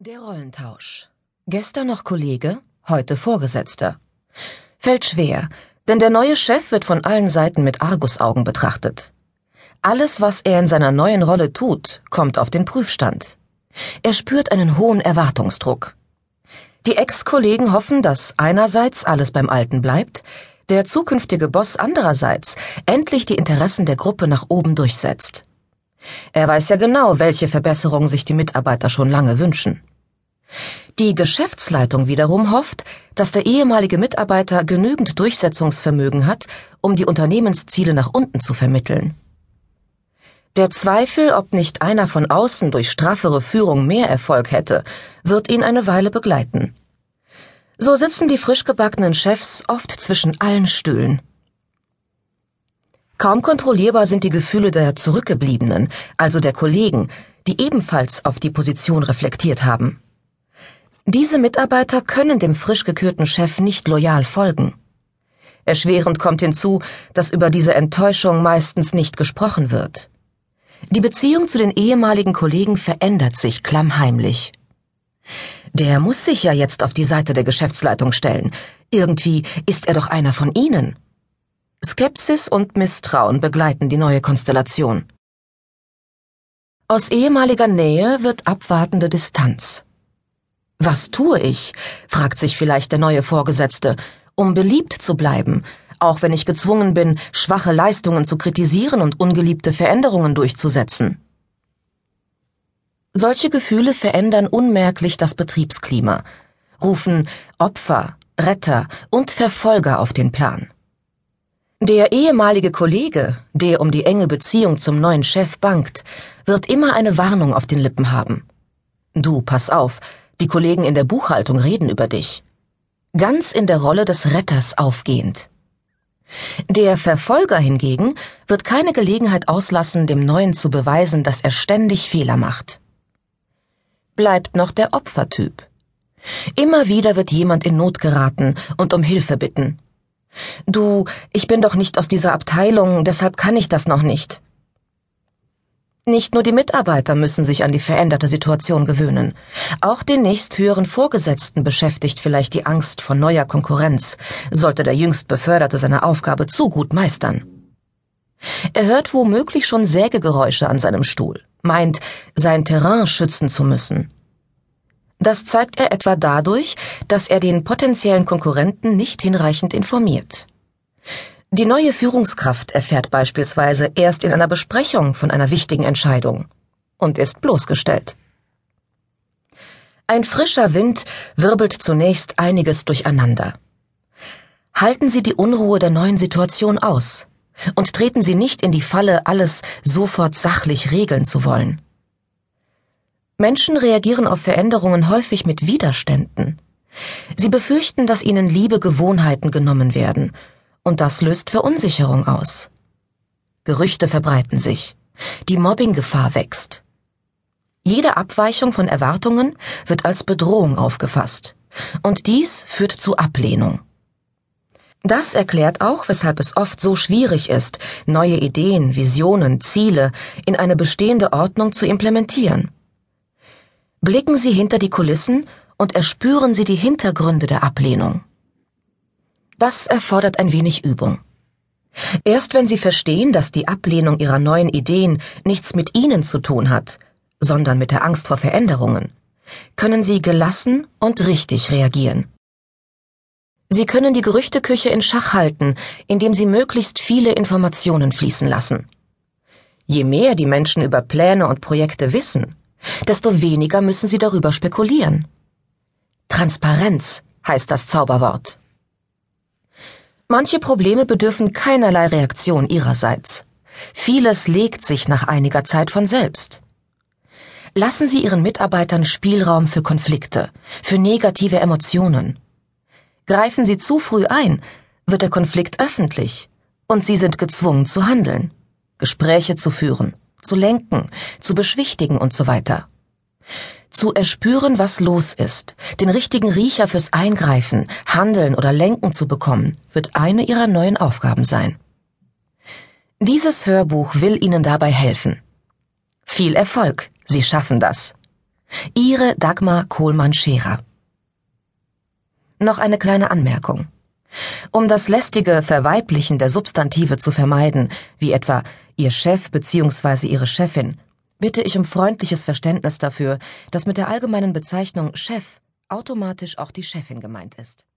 Der Rollentausch. Gestern noch Kollege, heute Vorgesetzter. Fällt schwer, denn der neue Chef wird von allen Seiten mit Argusaugen betrachtet. Alles, was er in seiner neuen Rolle tut, kommt auf den Prüfstand. Er spürt einen hohen Erwartungsdruck. Die Ex-Kollegen hoffen, dass einerseits alles beim Alten bleibt, der zukünftige Boss andererseits endlich die Interessen der Gruppe nach oben durchsetzt. Er weiß ja genau, welche Verbesserungen sich die Mitarbeiter schon lange wünschen. Die Geschäftsleitung wiederum hofft, dass der ehemalige Mitarbeiter genügend Durchsetzungsvermögen hat, um die Unternehmensziele nach unten zu vermitteln. Der Zweifel, ob nicht einer von außen durch straffere Führung mehr Erfolg hätte, wird ihn eine Weile begleiten. So sitzen die frisch gebackenen Chefs oft zwischen allen Stühlen. Kaum kontrollierbar sind die Gefühle der Zurückgebliebenen, also der Kollegen, die ebenfalls auf die Position reflektiert haben. Diese Mitarbeiter können dem frisch gekürten Chef nicht loyal folgen. Erschwerend kommt hinzu, dass über diese Enttäuschung meistens nicht gesprochen wird. Die Beziehung zu den ehemaligen Kollegen verändert sich klammheimlich. Der muss sich ja jetzt auf die Seite der Geschäftsleitung stellen. Irgendwie ist er doch einer von ihnen. Skepsis und Misstrauen begleiten die neue Konstellation. Aus ehemaliger Nähe wird abwartende Distanz. Was tue ich, fragt sich vielleicht der neue Vorgesetzte, um beliebt zu bleiben, auch wenn ich gezwungen bin, schwache Leistungen zu kritisieren und ungeliebte Veränderungen durchzusetzen. Solche Gefühle verändern unmerklich das Betriebsklima, rufen Opfer, Retter und Verfolger auf den Plan. Der ehemalige Kollege, der um die enge Beziehung zum neuen Chef bangt, wird immer eine Warnung auf den Lippen haben. Du, pass auf, die Kollegen in der Buchhaltung reden über dich. Ganz in der Rolle des Retters aufgehend. Der Verfolger hingegen wird keine Gelegenheit auslassen, dem Neuen zu beweisen, dass er ständig Fehler macht. Bleibt noch der Opfertyp. Immer wieder wird jemand in Not geraten und um Hilfe bitten. Du, ich bin doch nicht aus dieser Abteilung, deshalb kann ich das noch nicht. Nicht nur die Mitarbeiter müssen sich an die veränderte Situation gewöhnen. Auch den nächsthöheren Vorgesetzten beschäftigt vielleicht die Angst vor neuer Konkurrenz, sollte der jüngst Beförderte seine Aufgabe zu gut meistern. Er hört womöglich schon Sägegeräusche an seinem Stuhl, meint, sein Terrain schützen zu müssen. Das zeigt er etwa dadurch, dass er den potenziellen Konkurrenten nicht hinreichend informiert. Die neue Führungskraft erfährt beispielsweise erst in einer Besprechung von einer wichtigen Entscheidung und ist bloßgestellt. Ein frischer Wind wirbelt zunächst einiges durcheinander. Halten Sie die Unruhe der neuen Situation aus und treten Sie nicht in die Falle, alles sofort sachlich regeln zu wollen. Menschen reagieren auf Veränderungen häufig mit Widerständen. Sie befürchten, dass ihnen liebe Gewohnheiten genommen werden und das löst Verunsicherung aus. Gerüchte verbreiten sich. Die Mobbinggefahr wächst. Jede Abweichung von Erwartungen wird als Bedrohung aufgefasst. Und dies führt zu Ablehnung. Das erklärt auch, weshalb es oft so schwierig ist, neue Ideen, Visionen, Ziele in eine bestehende Ordnung zu implementieren. Blicken Sie hinter die Kulissen und erspüren Sie die Hintergründe der Ablehnung. Das erfordert ein wenig Übung. Erst wenn Sie verstehen, dass die Ablehnung Ihrer neuen Ideen nichts mit Ihnen zu tun hat, sondern mit der Angst vor Veränderungen, können Sie gelassen und richtig reagieren. Sie können die Gerüchteküche in Schach halten, indem Sie möglichst viele Informationen fließen lassen. Je mehr die Menschen über Pläne und Projekte wissen, desto weniger müssen sie darüber spekulieren. Transparenz heißt das Zauberwort. Manche Probleme bedürfen keinerlei Reaktion ihrerseits. Vieles legt sich nach einiger Zeit von selbst. Lassen Sie Ihren Mitarbeitern Spielraum für Konflikte, für negative Emotionen. Greifen Sie zu früh ein, wird der Konflikt öffentlich und Sie sind gezwungen zu handeln, Gespräche zu führen, zu lenken, zu beschwichtigen und so weiter zu erspüren, was los ist, den richtigen Riecher fürs Eingreifen, Handeln oder Lenken zu bekommen, wird eine ihrer neuen Aufgaben sein. Dieses Hörbuch will Ihnen dabei helfen. Viel Erfolg, Sie schaffen das. Ihre Dagmar Kohlmann-Scherer. Noch eine kleine Anmerkung. Um das lästige Verweiblichen der Substantive zu vermeiden, wie etwa Ihr Chef bzw. Ihre Chefin, bitte ich um freundliches Verständnis dafür, dass mit der allgemeinen Bezeichnung Chef automatisch auch die Chefin gemeint ist.